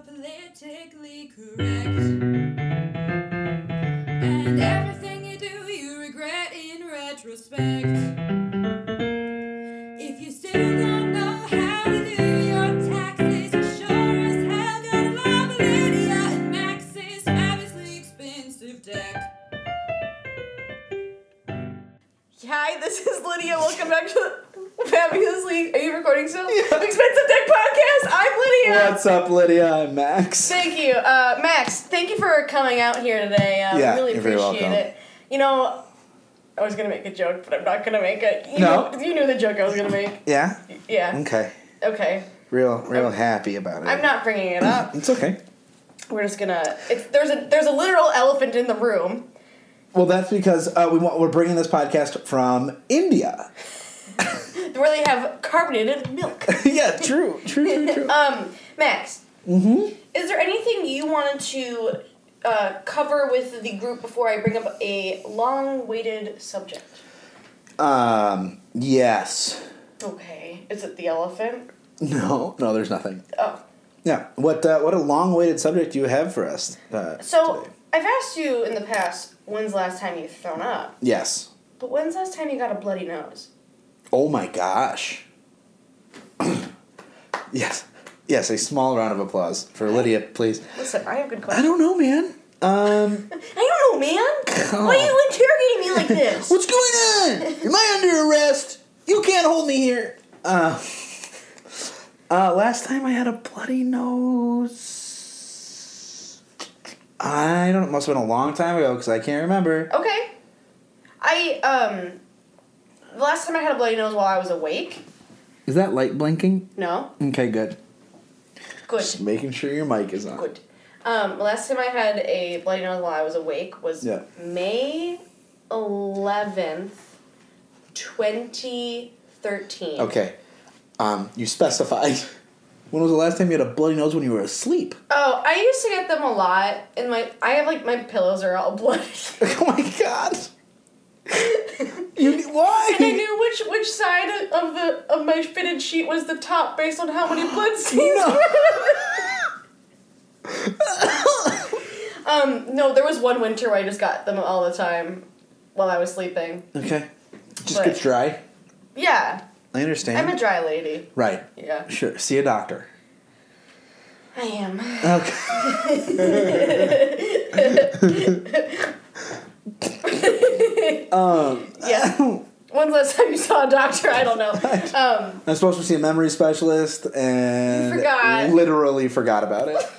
politically correct. I was gonna make a joke, but I'm not gonna make it. You No? Knew, you knew the joke I was gonna make. Yeah. Yeah. Okay. Okay. Real, real happy about it. I'm not bringing it up. It's okay. We're just gonna. It's, there's a there's a literal elephant in the room. Well, that's because uh, we want, we're bringing this podcast from India. Where they have carbonated milk. yeah, true, true, true, true. Um, Max. mm-hmm. Is there anything you wanted to uh, cover with the group before I bring up a long-waited subject? Um. Yes. Okay. Is it the elephant? No. No. There's nothing. Oh. Yeah. What uh, What a long-awaited subject you have for us. Uh, So today. I've asked you in the past when's the last time you've thrown up, Yes. but when's the last time you got a bloody nose? Oh my gosh. yes. Yes. A small round of applause for Lydia, please. Listen, I have good I questions. don't know, man. Um. I don't know, man. Why are you interrogating me like this? What's going on? Am I under arrest? You can't hold me here. Uh, uh, last time I had a bloody nose. I don't. It must have been a long time ago because I can't remember. Okay. I um. The last time I had a bloody nose while I was awake. Is that light blinking? No. Okay, good. Good. Just making sure your mic is on. Good. Um, last time I had a bloody nose while I was awake was Yeah. May eleventh, twenty thirteen. Okay. Um, you specified. When was the last time you had a bloody nose when you were asleep? Oh, I used to get them a lot, and my I have like my pillows are all bloody. oh my god. You why? And I knew which which side of the of my fitted sheet was the top based on how many blood stains. No. um, no, there was one winter where I just got them all the time while I was sleeping. Okay. Just But- gets dry. Yeah, I understand. I'm a dry lady. right. Yeah, Sure. See a doctor. I am. Okay. um, Yeah. When's the last time you saw a doctor? I don't know. Um, I'm supposed to see a memory specialist and forgot. literally forgot about it.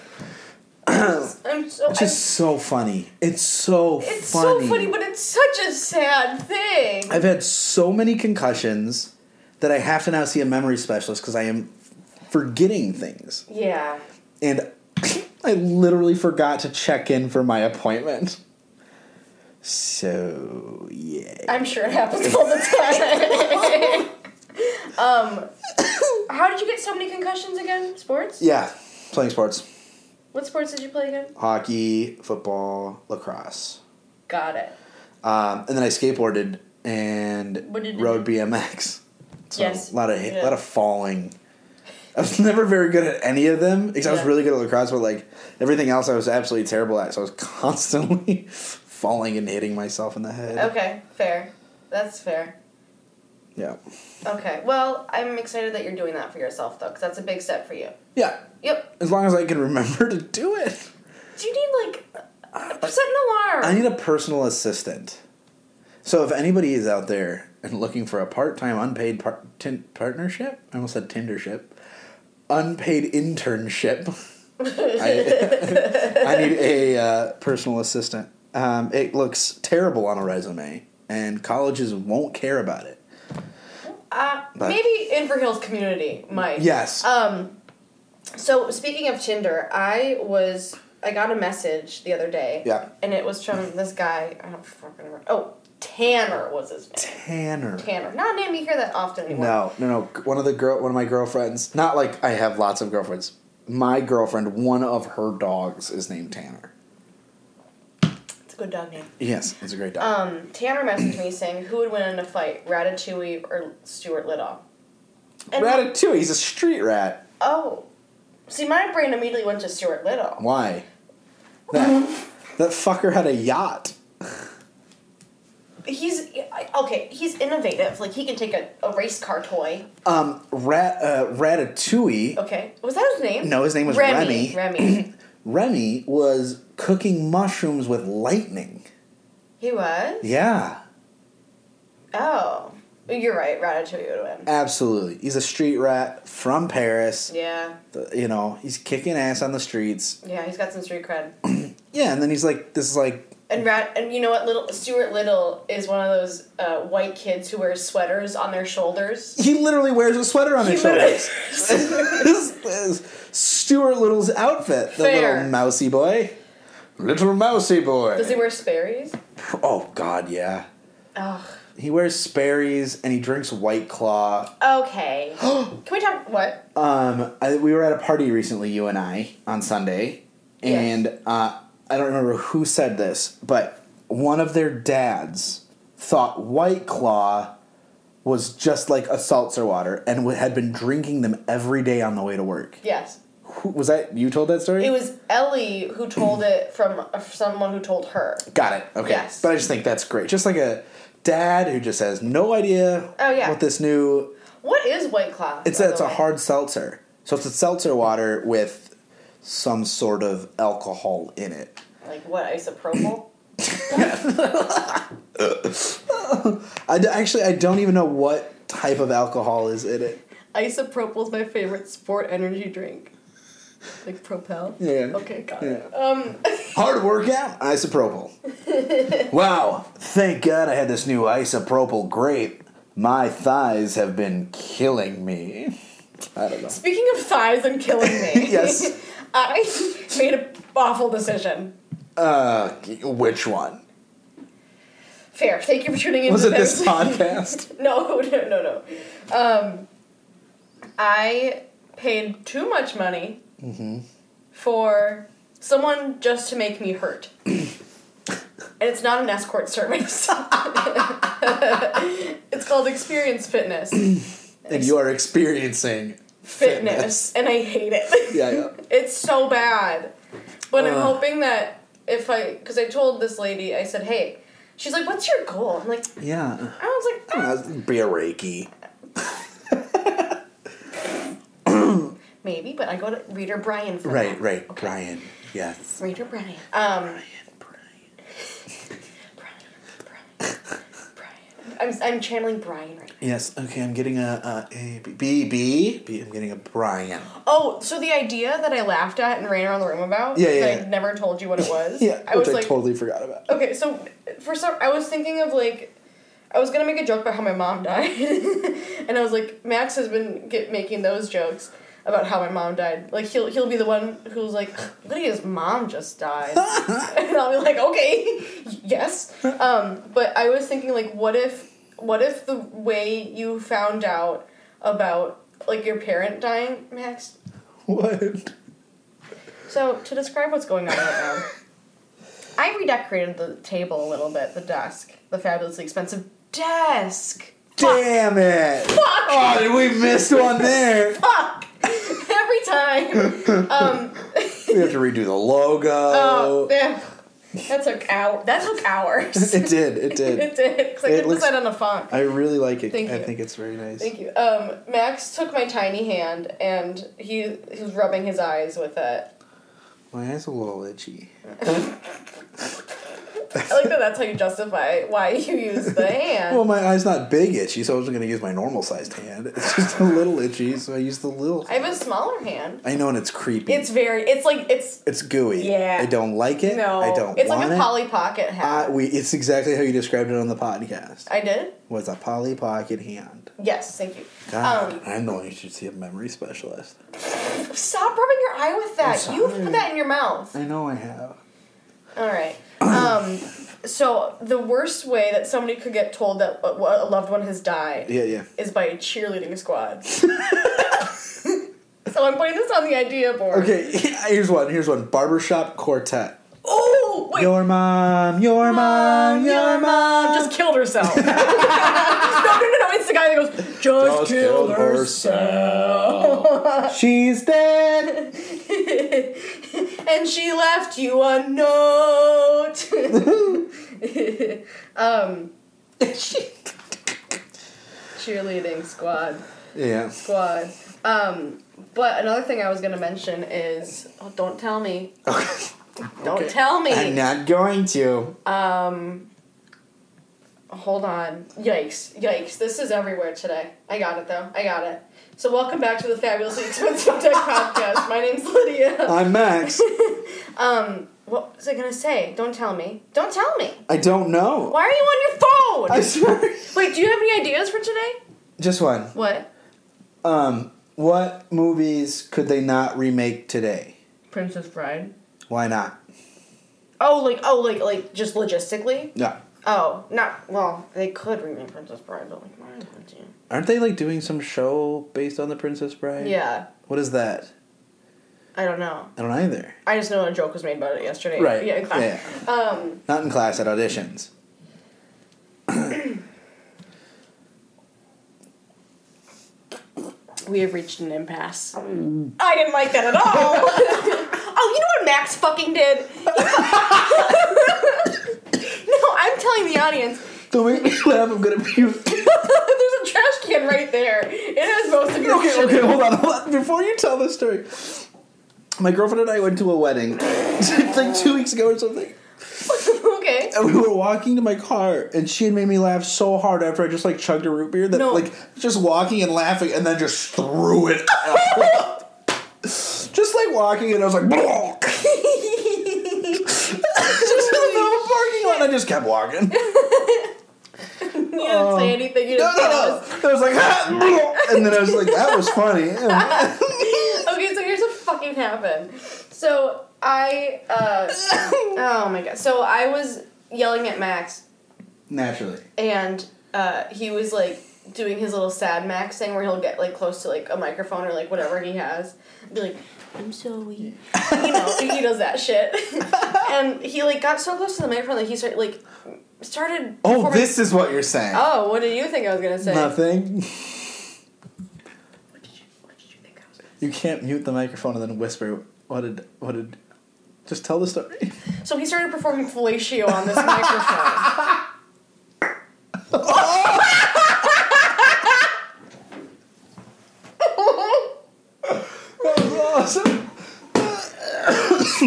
I'm so. Which is so funny. It's so it's funny. so funny, but it's such a sad thing. I've had so many concussions that I have to now see a memory specialist because I am forgetting things. Yeah. And I literally forgot to check in for my appointment. So, yeah. I'm sure it happens all the time. um, how did you get so many concussions again? Sports? Yeah, playing sports. What sports did you play again? Hockey, football, lacrosse. Got it. Um, and then I skateboarded and What did you rode BMX. So Yes, a lot of yeah. a lot of falling. I was never very good at any of them because I was really good at lacrosse, but like everything else, I was absolutely terrible at. So I was constantly falling and hitting myself in the head. Okay, fair. That's fair. Yeah. Okay, well, I'm excited that you're doing that for yourself, though, because that's a big step for you. Yeah. Yep. As long as I can remember to do it. Do you need, like, a- set an alarm? I need a personal assistant. So if anybody is out there and looking for a part-time unpaid par- tin- partnership, I almost said Tindership, unpaid internship. I, I need a uh, personal assistant. Um, it looks terrible on a resume, and colleges won't care about it. Uh, But- maybe Inver Hills community might. Yes. Um, so speaking of Tinder, I was I got a message the other day. Yeah. And it was from this guy. I don't fucking remember. Oh, Tanner was his name. Tanner. Tanner. Not a name you hear that often anymore. No, no, no. One of the girl, one of my girlfriends. Not like I have lots of girlfriends. My girlfriend, one of her dogs is named Tanner. It's a good dog name. Yes, it's a great dog. Um, Tanner messaged me saying who would win in a fight, Ratatouille or Stuart Little. And Ratatouille. He's a street rat. oh, See, my brain immediately went to Stuart Little. Why? That that fucker had a yacht. He's okay. He's innovative. Like he can take a, a race car toy. Um, Rat uh, Ratatouille. Okay, was that his name? No, his name was Remy. Remy. Remy. Remy was cooking mushrooms with lightning. he was. Yeah, Oh, you're right. Ratatouille would win. absolutely. He's a street rat from Paris. Yeah, The- You know, he's kicking ass on the streets. yeah. He's got some street cred. Yeah, and then he's like, this is like, And rat. And you know what? Little Stuart Little is one of those uh, white kids who wears sweaters on their shoulders. he literally wears a sweater on his shoulders. Stuart Little's outfit. The Fair. little mousy boy. Little mousy boy. Does he wear Sperry's? Oh, God, yeah. Ugh. He wears Sperry's and he drinks White Claw. Okay. Can we talk? What? Um, I, we were at a party recently, you and I, on Sunday, and Yes. uh, I don't remember who said this, but one of their dads thought White Claw was just like a seltzer water and had been drinking them every day on the way to work. Yes. Who, was that you told that story? It was Ellie who told it from uh, someone who told her. Got it. Okay. Yes. But I just think that's great. Just like a dad who just has no idea Oh, yeah. what this new What is White Claw? It's a, it's a hard seltzer. So it's a seltzer water with some sort of alcohol in it. Like what? Isopropyl? I d- actually I don't even know what type of alcohol is in it. Isopropyl is my favorite sport energy drink. Like Propel. Yeah. Okay, got Yeah. it. Um. Hard workout, isopropyl. wow! Thank God I had this new isopropyl grape. My thighs have been killing me. I don't know. Speaking of thighs and killing me. Yes. I made an awful decision. Uh, which one? Fair. Thank you for tuning in. Was to it this podcast? No, no, no, no. Um, I paid too much money Mm-hmm. for someone just to make me hurt. and it's not an escort service. it's called Experience Fitness. And you are experiencing Fitness. And I hate it. Yeah, yeah. It's so bad. But I'm hoping that if I, because I told this lady, I said, hey, she's like, what's your goal? I'm like, Yeah. I was like, I don't know, be a Reiki. maybe, but I go to Reader Brian for Right, that. right. Okay. Brian. Yes. Reader Brian. Um, Brian, Brian. Brian, Brian, Brian. I'm, I'm channeling Brian right now. Yes, okay, I'm getting a, a, a B, B, B, I'm getting a Brian. Oh, so the idea that I laughed at and ran around the room about, Yeah, yeah, that. I never told you what it was. Yeah, I was which I like, totally forgot about. okay, so for some, I was thinking of like, I was gonna make a joke about how my mom died, and I was like, Max has been get, making those jokes about how my mom died. Like he'll he'll be the one who's like, Lydia's mom just died, and I'll be like, okay, yes. Um, but I was thinking like, what if what if the way you found out about like your parent dying, Max? What? So to describe what's going on right now, I redecorated the table a little bit, the desk, the fabulously expensive desk. Damn it! Fuck! Oh, did we missed one there? Fuck! Every time. Um, We have to redo the logo. oh, yeah. That took hour. That took hours. it did, it did. it did. I It couldn't looks- decide on the font. I really like it. Thank I you. think it's very nice. Thank you. Um, Max took my tiny hand and he, he was rubbing his eyes with it. My eyes a little itchy. I like that that's how you justify why you use the hand. Well, my eye's not big itchy, so I wasn't going to use my normal sized hand. It's just a little itchy, so I used the little. I have a smaller hand. I know, and it's creepy. It's very, it's like, it's, It's gooey. Yeah. I don't like it. no. I don't It's like a it. Polly Pocket hat. Uh, we, it's exactly how you described it on the podcast. I did? Was a Polly Pocket hand. Yes, thank you. God, Um, I know you should see a memory specialist. Stop rubbing your eye with that. I'm You sorry. put that in your mouth. I know I have. All right. Um, so the worst way that somebody could get told that a a loved one has died Yeah, yeah. is by a cheerleading squad. so I'm putting this on the idea board. Okay, here's one. Here's one. Barbershop quartet. Oh wait. Your mom, your mom, your mom. just killed herself. no, no, no, no. Guy just, killed herself. She's dead. and she left you a note. um, cheerleading squad. Yeah. Squad. Um, but another thing I was gonna mention is oh, don't tell me. Don't Okay. tell me. I'm not going to. Um, hold on. Yikes. Yikes. This is everywhere today. I got it though. I got it. So welcome back to the Fabulously Expensive Deck Podcast. My name's Lydia. I'm Max. Um, what was I gonna say? Don't tell me. Don't tell me. I don't know. Why are you on your phone? I swear. Wait, do you have any ideas for today? Just one. What? Um, what movies could they not remake today? Princess Bride. Why not? Oh, like oh, like like just logistically. Yeah. Oh, not well. They could remake Princess Bride, but like, why would you? Aren't they like doing some show based on the Princess Bride? Yeah, What is that? I don't know. I don't either. I just know a joke was made about it yesterday. Right. Yeah. in class. Yeah. Um. Not in class at auditions. We have reached an impasse. I didn't like that at all. oh, you know what Max fucking did? I'm telling the audience. Don't make me laugh. I'm gonna puke. There's a trash can right there. It has most of your okay, shit. okay, hold on, hold on. Before you tell this story, my girlfriend and I went to a wedding like two weeks ago or something. okay. And we were walking to my car, and she had made me laugh so hard after I just like chugged a root beer that No. like just walking and laughing, and then just threw it. just like walking, and I was like, just in the middle of the parking lot. and I just kept walking. You didn't say anything. You No, no, no. I was like, and then I was like, that was funny. Okay, so here's what fucking happened. So I, uh, oh my god. So I was yelling at Max, Naturally. and uh, he was like doing his little sad Max thing where he'll get like close to like a microphone or like whatever he has, and be like, "I'm so weak you know, he does that shit. and he like got so close to the microphone that he started like started. Oh, this is what you're saying. Oh, what did you think I was gonna say? Nothing. What did you, what did you think I was gonna You can't mute the microphone and then whisper. What did? What did? Just tell the story. So he started performing fellatio on this microphone.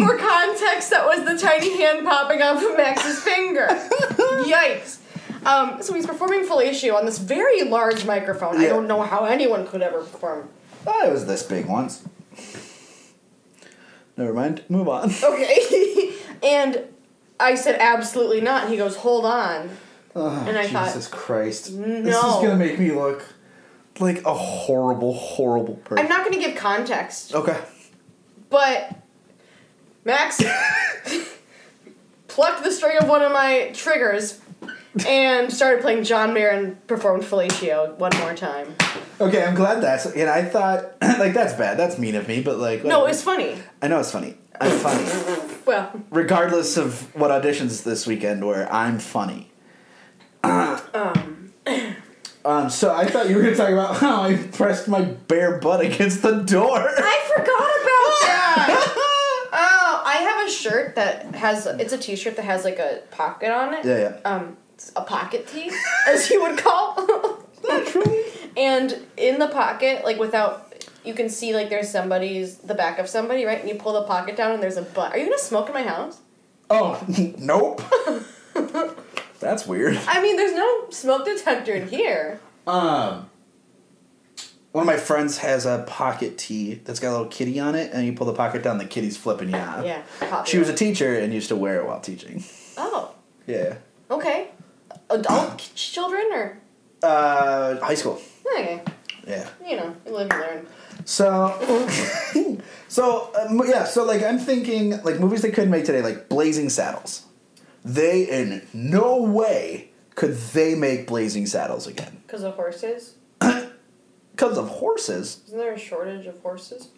For context, that was the tiny hand popping off of Max's finger. Yikes. Um, so he's performing fellatio on this very large microphone. I don't know how anyone could ever perform. Oh, it was this big once. Never mind. Move on. Okay. and I said, absolutely not. And he goes, hold on. Oh, And I thought, Jesus Christ. No. This is gonna make me look like a horrible, horrible person. I'm not going to give context, okay. but Max plucked the string of one of my triggers and started playing John Mayer and performed fellatio one more time. Okay, I'm glad that's. And I thought, like, that's bad. That's mean of me, but like. No, it's funny. I know it's funny. I'm funny. Well, Regardless of what auditions this weekend were, I'm funny. um, Um, so I thought you were gonna talk about how I pressed my bare butt against the door. I forgot about that. I have a shirt that has it's a t-shirt that has like a pocket on it. yeah, yeah. Um, it's a pocket tee, as you would call. Naturally. and in the pocket, like without, you can see like there's somebody's the back of somebody, right? And you pull the pocket down, and there's a butt. Are you gonna smoke in my house? Oh, nope. That's weird. I mean, there's no smoke detector in here. Um, one of my friends has a pocket tee that's got a little kitty on it, and you pull the pocket down, the kitty's flipping you off. Yeah. Popular. She was a teacher and used to wear it while teaching. Oh, Yeah. okay. Adult children or Uh, high school. okay. Yeah. You know, you live and learn. So, so uh, mo- yeah. So like, I'm thinking like movies they couldn't make today, like Blazing Saddles. They in no way could they make Blazing Saddles again Because of horses. Because of horses. Isn't there a shortage of horses?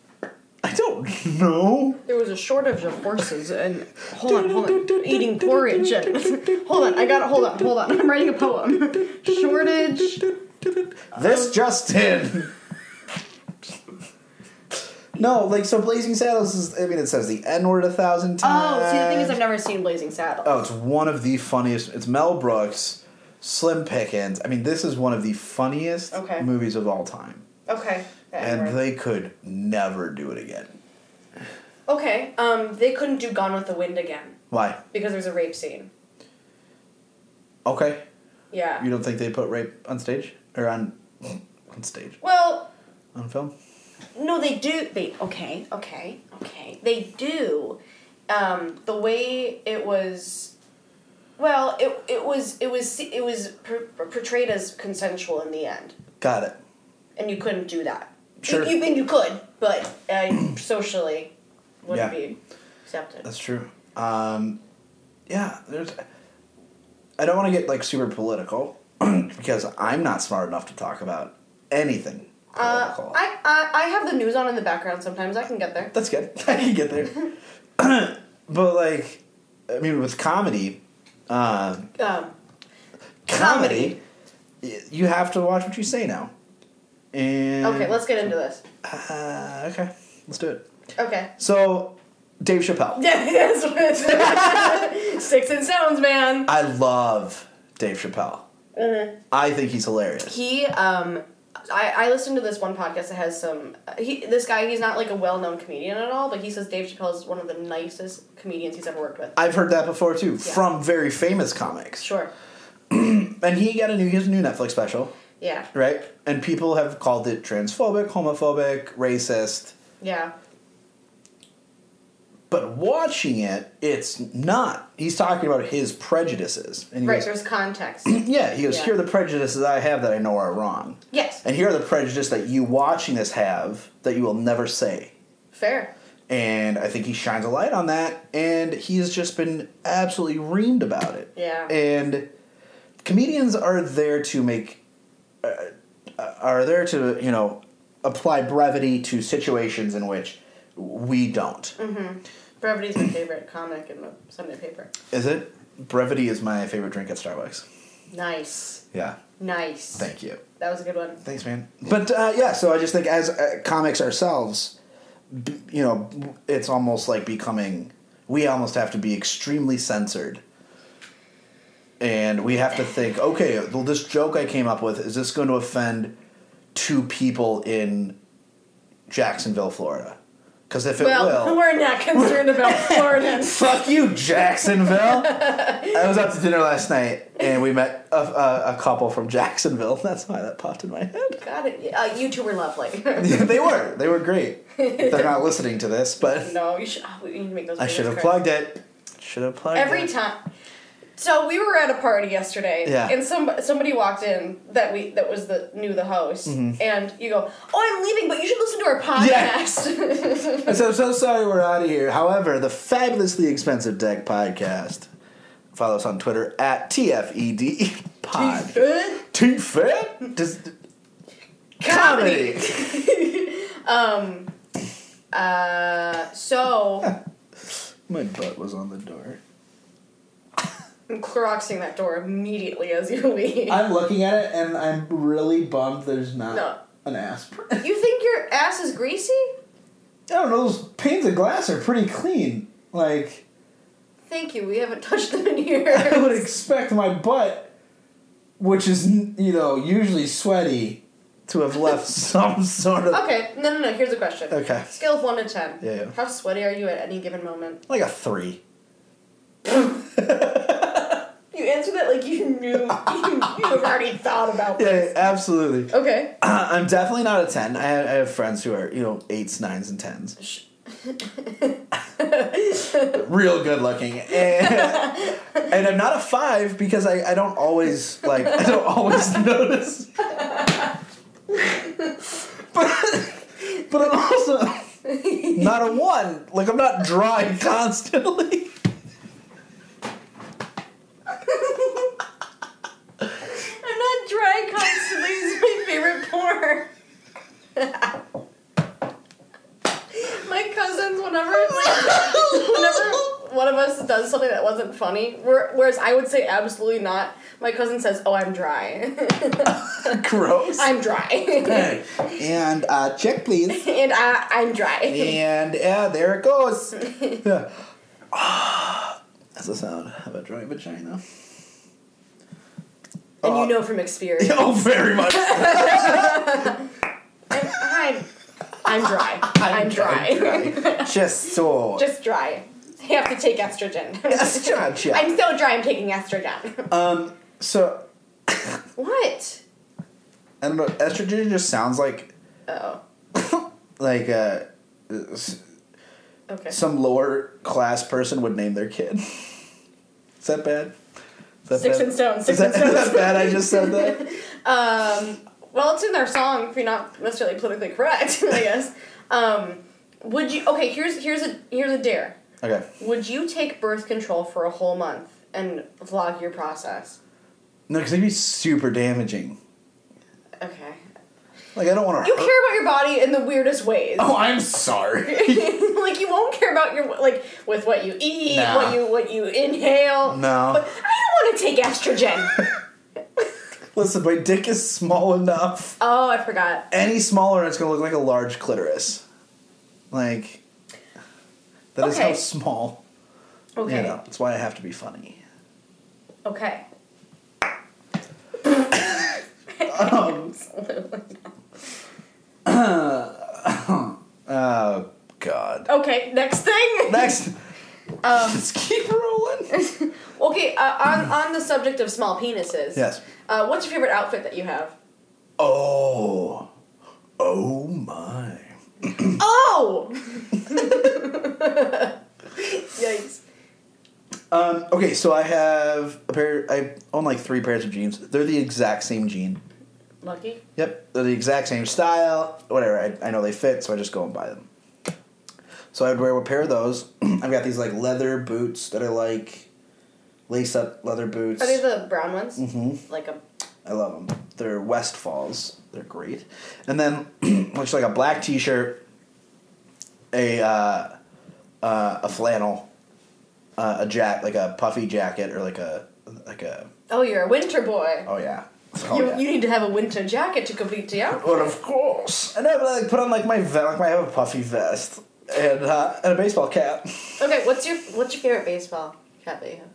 I don't know. There was a shortage of horses, and hold on, hold on, eating porridge. And, hold on, I got to hold on, hold on. I'm writing a poem. Shortage This Justin. no, like so. Blazing Saddles is. I mean, it says the N word a thousand times. Oh, see, the thing is, I've never seen Blazing Saddles. Oh, it's one of the funniest. It's Mel Brooks, Slim Pickens. I mean, this is one of the funniest Okay. movies of all time, Okay. And N-word. they could never do it again. Okay. Um, they couldn't do Gone with the Wind again Why? because there's a rape scene. Okay, Yeah. you don't think they put rape on stage or on on stage Well, on film? no, they do. They okay, okay, okay. They do. Um, the way it was. Well, it, it was it was it was per, portrayed as consensual in the end, Got it. and you couldn't do that. Sure. You, you mean you could, but uh, socially wouldn't Yeah. be accepted. That's true. Um, yeah, there's. I don't want to get like super political because I'm not smart enough to talk about anything Uh, political. I, I I have the news on in the background sometimes. I can get there. That's good. I can get there. but like, I mean, with comedy, uh, Um, comedy, y- you have to watch what you say now. And okay, let's get into this. Uh, okay, let's do it. Okay. So, Dave Chappelle. Yeah, Sticks and Stones, man. I love Dave Chappelle. Mm-hmm. I think he's hilarious. He, um, I, I listened to this one podcast that has some. He, this guy, he's not like a well known comedian at all, but he says Dave Chappelle is one of the nicest comedians he's ever worked with. I've heard that before too from very famous comics. Sure. And he got a new he has a new Netflix special, Yeah. right? And people have called it transphobic, homophobic, racist. Yeah. But watching it, it's not. He's talking about his prejudices. And Right. goes, There's context. yeah, he goes, Yeah. here are the prejudices I have that I know are wrong. yes. And here are the prejudices that you watching this have that you will never say. Fair. And I think he shines a light on that, and he's just been absolutely reamed about it. Yeah. And comedians are there to make, uh, are there to, you know, apply brevity to situations in which we don't. Brevity's my favorite comic in the Sunday paper. Is it? Brevity is my favorite drink at Starbucks. Nice. Yeah. Nice. Thank you. That was a good one. Thanks, man. But uh, yeah, so I just think as uh, comics ourselves, b- you know, it's almost like becoming. We almost have to be extremely censored. And we have to think, okay, well, this joke I came up with is this going to offend two people in Jacksonville, Florida? Because if it well, will, we're not concerned about Florida. Fuck you, Jacksonville. I was out to dinner last night and we met a, a, a couple from Jacksonville. That's why that popped in my head. Got it. Uh, you two were lovely. they were. They were great. They're not listening to this, but no, you should. Oh, we need to make those. I should have plugged it. Should have plugged it. Every it. time. So we were at a party yesterday, Yeah. and some somebody walked in that we that was the knew the host, Mm-hmm. and you go, "Oh, I'm leaving, but you should listen to our podcast." I said, I'm so sorry we're out of here. However, the fabulously expensive deck podcast. Follow us on Twitter at TFED pod. Too fat? Just comedy. um. Uh. So My butt was on the door. I'm Cloroxing that door immediately as you leave. I'm looking at it and I'm really bummed there's not No. an aspirin. you think your ass is greasy? I don't know, those panes of glass are pretty clean. Like, Thank you. We haven't touched them in here. I would expect my butt, which is, you know, usually sweaty, to have left some sort of. okay. No, no, no. Here's a question. Okay. Scale of one to ten. Yeah, yeah. How sweaty are you at any given moment? Like a three. You answered that like you knew. You, you have already thought about Yeah, this. absolutely. Okay. I'm definitely not a 10. I have, I have friends who are, you know, 8s, 9s, and 10s. Real good looking. And, and I'm not a 5 because I, I don't always, like, I don't always notice. But, but I'm also not a 1. Like, I'm not dry constantly. I'm not dry constantly. It's my favorite porn. my cousins, whenever, whenever, one of us does something that wasn't funny, whereas I would say absolutely not. My cousin says, "Oh, I'm dry. Gross. I'm dry, and uh, check, please. and I, I'm dry." And yeah, there it goes. Yeah. That's the sound of a dry vagina. And Uh, you know from experience. Oh, very much. I'm, I'm, I'm dry. I'm, dry. dry. Just so. Just dry. I have to take estrogen. Estrogen. I'm so dry. I'm taking estrogen. Um. So what? I don't know. Estrogen just sounds like Oh. like uh, Okay. some lower class person would name their kid. Is that bad? Is that Sticks bad? and stones. Is that, and is that bad? I just said that. Um, well, it's in their song. If you're not necessarily politically correct, I guess. Um, would you? Okay, here's here's a here's a dare. Okay. Would you take birth control for a whole month and vlog your process? No, because it'd be super damaging. Okay. Like I don't want to. You care about your body in the weirdest ways. Oh, I'm sorry. like you won't care about your like with what you eat, Nah. what you what you inhale. No. But I don't want to take estrogen. Listen, my dick is small enough. oh, I forgot. Any smaller, it's gonna look like a large clitoris. Like. that is Okay. how small. Okay. You know, that's why I have to be funny. Okay. Um, oh God. okay. Next thing. Next. Um, Let's keep rolling. okay. Uh, on on the subject of small penises. yes. Uh, what's your favorite outfit that you have? Oh. Oh my. Oh. Yikes. Um, okay, so I have a pair. I own like three pairs of jeans. They're the exact same jean. Lucky. Yep, they're the exact same style. Whatever. I, I know they fit, so I just go and buy them. So I would wear a pair of those. I've got these like leather boots that I like, lace up leather boots. Are they the brown ones? Mm-hmm. Like a. I love them. They're Westfalls. They're great. And then looks like a black T-shirt, a uh, uh, a flannel, uh, a jack like a puffy jacket or like a like a Oh, you're a winter boy. oh yeah. Oh, you, yeah. you need to have a winter jacket to complete the outfit. But of course, and I like put on like my vest, like I have a puffy vest and uh, and a baseball cap. Okay, what's your what's your favorite baseball cap that you have?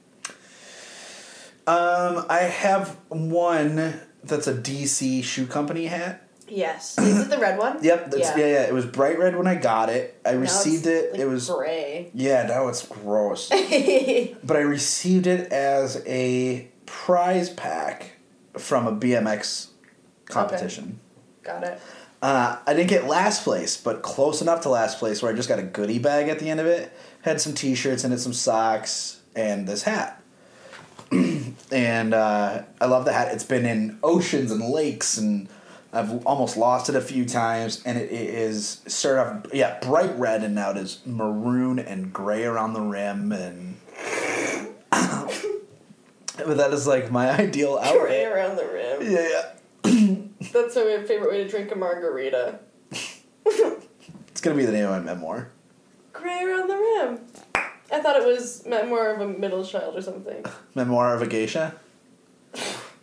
Um, I have one that's a DC shoe company hat. Yes. Is it the red one? Yep, that's, yeah. yeah, It was bright red when I got it. I Now received it. like, it was gray. yeah. Now it's gross. but I received it as a prize pack from a BMX competition. Got it. Uh, I didn't get last place, but close enough to last place where I just got a goodie bag at the end of it. Had some T-shirts in it, some socks, and this hat. And uh, I love the hat. It's been in oceans and lakes, and I've almost lost it a few times. And it, it is sort of yeah bright red, and now it is maroon and gray around the rim, and but that is like my ideal Gray around the rim. Yeah, yeah. That's my favorite way to drink a margarita. It's gonna be the name of my memoir. Gray around the rim. I thought it was memoir of a middle child or something. Memoir of a Geisha.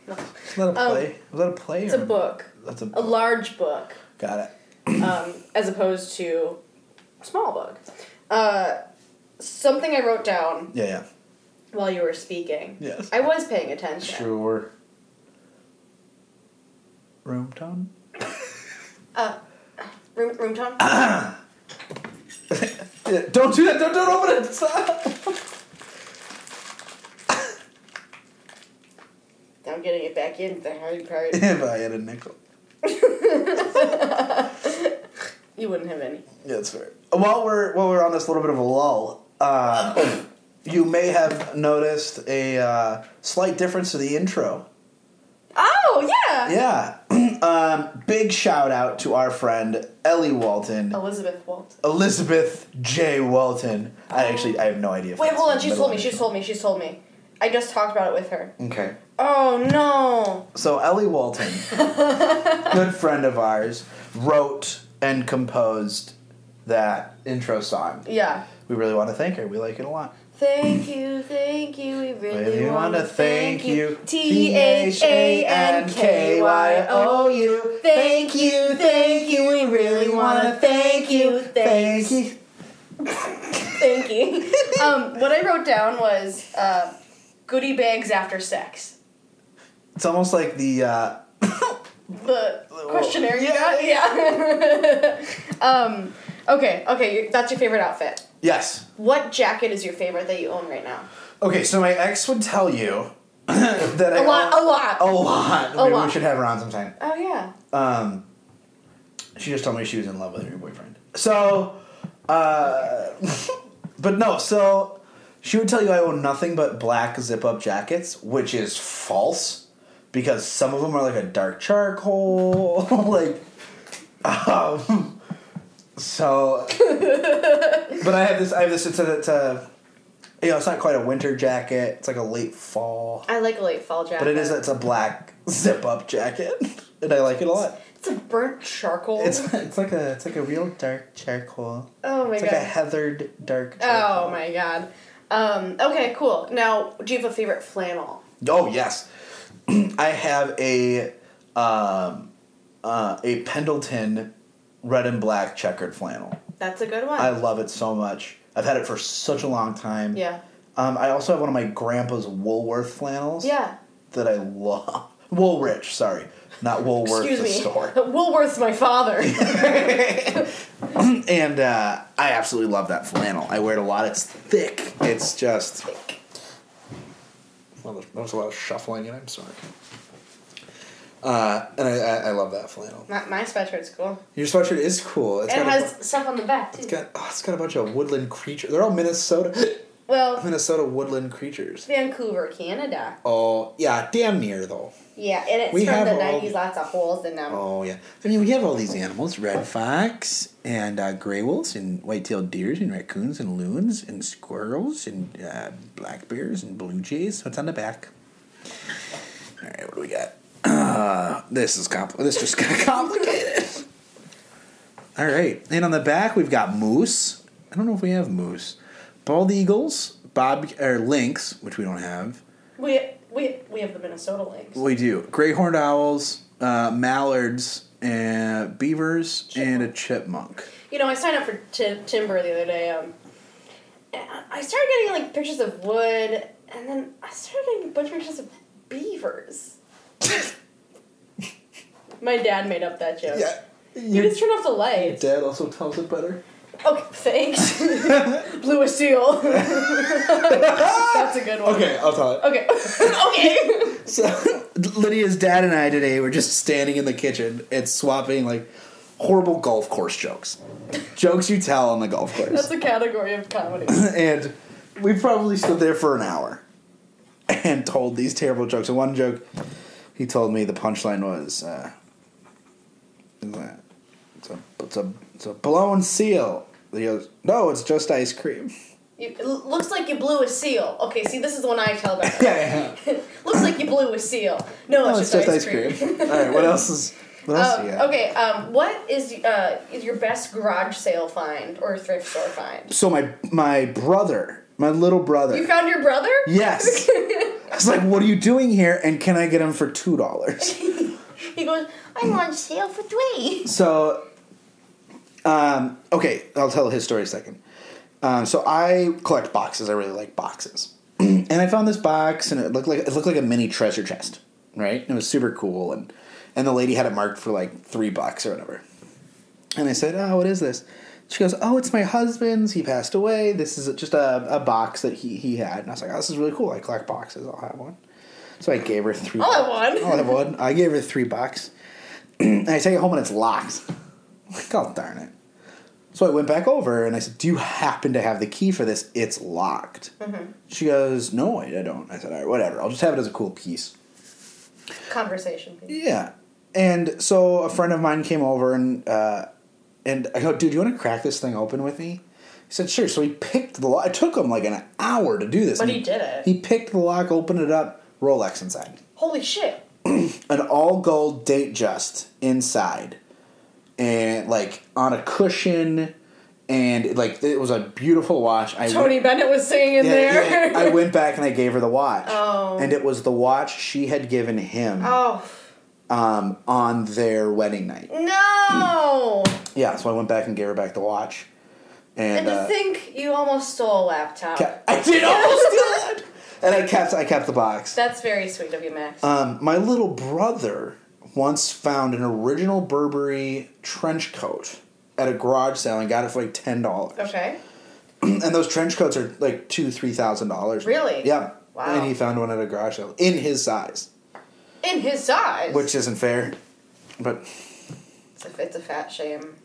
No. Is that a Um, play? Was that a play? It's or- a book, That's a a large book, Got it. um, as opposed to a small book. Uh, something I wrote down Yeah, yeah. while you were speaking. Yes. I was paying attention. Sure. Room tone? Uh, room, room tone? Yeah, don't do that! Don't, don't open it! Stop! I'm getting it back in the hard part. if I had a nickel. You wouldn't have any. Yeah, that's fair. While we're while we're on this little bit of a lull, uh, you may have noticed a uh, slight difference to the intro. Oh yeah. Yeah. um, big shout out to our friend Ellie Walton. Elizabeth Walton. Elizabeth J. Walton. I actually I have no idea. if Wait, that's hold on. the She's middle told me. She's told me. She's told me. I just talked about it with her. Okay. Oh no. So Ellie Walton, good friend of ours, wrote and composed that intro song. Yeah. We really want to thank her. We like it a lot. Thank you, thank you. We really, Really want wanna thank you. T H A N K Y O U. Thank you, thank you. We really want to thank you. Thank you. Thank you. Um, what I wrote down was uh, goodie bags after sex. It's almost like the. Uh, The questionnaire you Yeah. got? Yeah. um, okay, okay, that's your favorite outfit. Yes. What jacket is your favorite that you own right now? Okay, so my ex would tell you that I A lot, own- a lot. a lot. A Maybe lot. we should have her on sometime. Oh, yeah. Um, she just told me she was in love with her boyfriend. So, uh, but no. So she would tell you I own nothing but black zip-up jackets, which is false because some of them are like a dark charcoal, like. Um, so, but I have this. I have this. It's a. It's a you know, it's not quite a winter jacket. It's like a late fall. I like a late fall jacket. But it is. It's a black zip-up jacket, and I like it a lot. It's a burnt charcoal. It's it's like a it's like a real dark charcoal. oh, my It's God. It's like a heathered dark charcoal. Oh my god. Um, okay, cool. Now, do you have a favorite flannel? Oh yes, I have a um, uh, a Pendleton red and black checkered flannel. That's a good one. I love it so much. I've had it for such a long time. yeah. Um, I also have one of my grandpa's Woolworth flannels. Yeah. That I love. Woolrich, sorry, not Woolworth Excuse the me. store. Woolworth's my father. and uh, I absolutely love that flannel. I wear it a lot. It's thick. It's just. Well, there was a lot of shuffling in it. I'm sorry. Uh, and I, I, I love that flannel. my, my sweatshirt's cool. Your sweatshirt is cool. It's it got, a, has stuff on the back, too. it's got oh, it's got a bunch of woodland creatures. They're all Minnesota well, Minnesota woodland creatures. Vancouver, Canada. Oh yeah, damn near though. Yeah, and it's We from have the 90s, lots of holes in them. Oh yeah. I mean, we have all these animals: red fox and uh, gray wolves and white-tailed deers and raccoons and loons and squirrels and uh, black bears and blue jays. What's on the back? All right, what do we got? Uh, this is compl- This just got complicated. All right, and on the back we've got moose. I don't know if we have moose. Bald eagles, bob or lynx, which we don't have. We, we, we have the Minnesota lynx. We do. Gray horned owls, uh, mallards, and beavers, and a chipmunk. You know, I signed up for t- timber the other day. Um, I started getting like pictures of wood, and then I started getting a bunch of pictures of beavers. My dad made up that joke. Yeah. You just turn off the lights. dad also tells it better. Okay, thanks. Blew a seal. That's a good one. Okay, I'll tell it. Okay. okay. So, Lydia's dad and I today were just standing in the kitchen and swapping like horrible golf course jokes. jokes you tell on the golf course. That's a category of comedy. and we probably stood there for an hour and told these terrible jokes. And one joke, he told me the punchline was, uh, "It's a it's a it's a blown seal." He goes, "No, it's just ice cream." You, it looks like you blew a seal. Okay, see, this is the one I tell better. yeah, yeah. looks like you blew a seal. No, No, it's, just, ice cream. All right, what else is? What else Um, okay, um, what is uh, is your best garage sale find or thrift store find? So my my brother, my little brother. You found your brother? yes. I was like, "What are you doing here?" And can I get him for two dollars? He goes, I'm on sale for three. So, um, okay, I'll tell his story a second. Um, so I collect boxes. I really like boxes, and I found this box, and it looked like it looked like a mini treasure chest, right? It was super cool, and and the lady had it marked for like three bucks or whatever. And I said, "Oh, what is this?" She goes, "Oh, it's my husband's. He passed away. This is just a, a box that he he had." And I was like, "Oh, this is really cool. I collect boxes. I'll have one." So I gave her three. I'll have one. I'll have one. I gave her three bucks. and I take it home and it's locked. I'm like, oh darn it. So I went back over and I said, Do you happen to have the key for this? It's locked. She goes, No, I I don't. I said, All right, whatever. I'll just have it as a cool piece. Conversation. Piece. Yeah. And so a friend of mine came over and uh, and I go, dude, you want to crack this thing open with me? He said, sure. So he picked the lock. It took him like an hour to do this. But And he did it. He picked the lock, opened it up, Rolex inside. Holy shit. An all gold Datejust inside. And like on a cushion and like it was a beautiful watch. I Tony Bennett was singing in Yeah, there. yeah, I went back and I gave her the watch. Oh. And it was the watch she had given him oh um, on their wedding night. no! Yeah, so I went back and gave her back the watch. And, And to uh, think you almost stole a laptop. ca- I did almost do that. And I kept I kept the box. That's very sweet of you, Max. Um, my little brother once found an original Burberry trench coat at a garage sale and got it for like ten dollars. okay. and those trench coats are like two, three thousand dollars. Really? Yeah. Wow. And he found one at a garage sale in his size, In his size. which isn't fair, but It's a, it's a fat shame.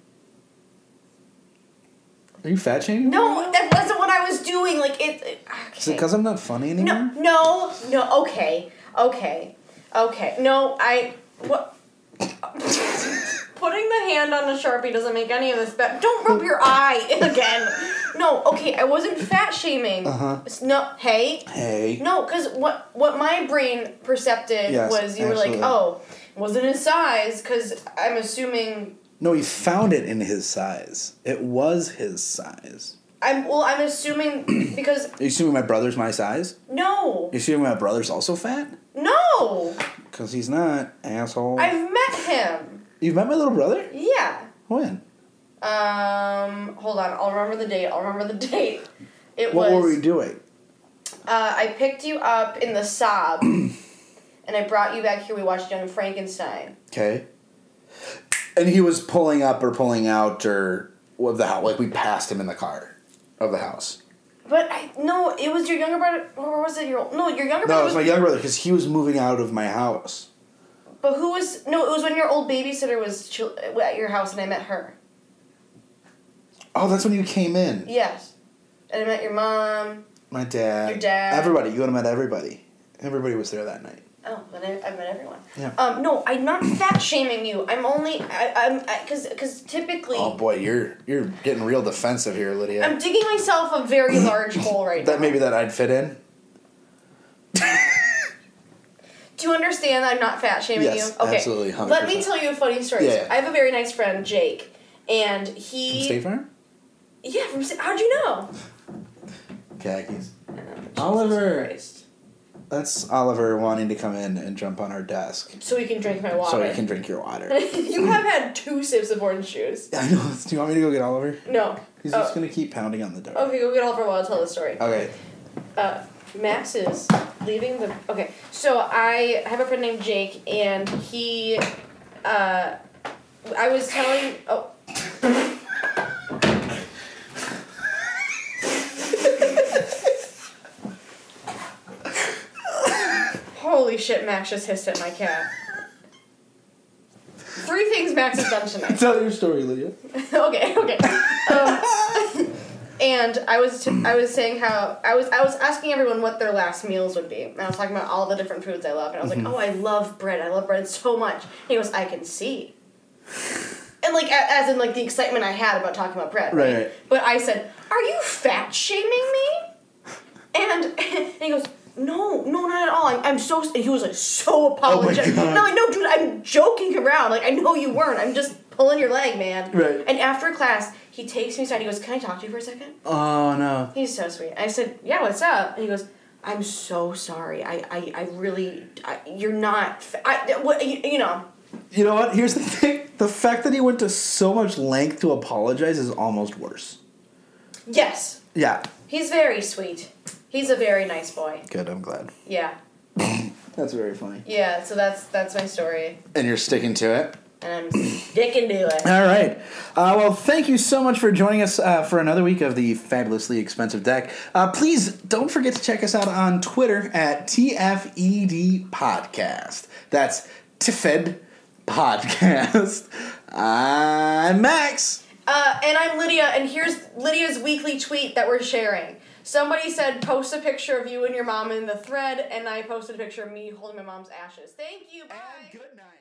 are you fat shaming? No, that wasn't what I was doing. Like it. it Is it okay. because I'm not funny anymore? No, no, no. Okay, okay, okay. No, I what. Putting the hand on a sharpie doesn't make any of this better. Don't rub your eye again. No, okay, I wasn't fat shaming. Uh-huh. It's No, hey, Hey. no, because what what my brain percepted Yes, was you were absolutely. like, oh, wasn't his size because I'm assuming No, he found it in his size. It was his size. I'm well. I'm assuming because Are you assuming my brother's my size? no, Are you assuming my brother's also fat? no, Because he's not, asshole. I've met him. You've met my little brother? Yeah. When? Um, hold on. I'll remember the date. I'll remember the date. It What was. What were we doing? Uh, I picked you up in the Saab, and I brought you back here. We watched Young Frankenstein. Okay. And he was pulling up or pulling out or of the house. Like we passed him in the car of the house. But I no, it was your younger brother, or was it your no? Your younger No, brother it was my younger brother because he was moving out of my house. But who was no? It was when your old babysitter was chil- at your house, and I met her. Oh, that's when you came in. Yes, and I met your mom. My dad. Your dad. Everybody. You would have met everybody. Everybody was there that night. Oh, then I, I met everyone. Yeah. Um, no, I'm not fat shaming you. I'm only I, I'm because because typically Oh boy, you're you're getting real defensive here, Lydia. I'm digging myself a very large hole right now. that maybe that I'd fit in. Do you understand that I'm not fat shaming Yes, you? Okay. absolutely, 100%. Let me tell you a funny story. Yeah, yeah. I have a very nice friend, Jake, and From he. State Farm? Yeah, from Sta- how'd you know? Khakis. Oh, Oliver. Christ. That's Oliver wanting to come in and jump on our desk So we can drink my water. so he can drink your water. you have had two sips of orange juice. I know. Do you want me to go get Oliver? No. He's Oh. just gonna keep pounding on the door. Okay, go get Oliver while I tell the story. Okay. Uh, Max is leaving the. Okay, so I have a friend named Jake, and he. Uh, I was telling. Oh. Holy shit, Max just hissed at my cat. Three things Max has done tonight. Tell your story, Lydia. okay, okay. Um, and I was t- I was saying how I was I was asking everyone what their last meals would be, and I was talking about all the different foods I love, and I was like, mm-hmm. oh, I love bread. I love bread so much. And he goes, I can see. And like a- as in like the excitement I had about talking about bread. Right, right. But I said, are you fat shaming me? And, and he goes. No, no, not at all. I'm, I'm so. He was like so oh apologetic. God. no, like no, dude, I'm joking around. Like I know you weren't. I'm just pulling your leg, man. Right. And after class, he takes me aside. He goes, "Can I talk to you for a second? Oh no. He's so sweet. I said, "Yeah, what's up?" And he goes, "I'm so sorry. I, I, I really, I, you're not. I, what, you, you know." You know what? Here's the thing. The fact that he went to so much length to apologize is almost worse. Yes, Yeah. he's very sweet. He's a very nice boy. Good. I'm glad. Yeah, That's very funny. yeah. So that's that's my story, And you're sticking to it. And I'm sticking to it. All right. Uh, well, thank you so much for joining us uh, for another week of the fabulously expensive deck. Uh, please don't forget to check us out on Twitter at TFED Podcast. That's TFED Podcast. I'm Max. Uh, and I'm Lydia, and here's Lydia's weekly tweet that we're sharing. Somebody said post a picture of you and your mom in the thread, and I posted a picture of me holding my mom's ashes. Thank you. Bye. good night.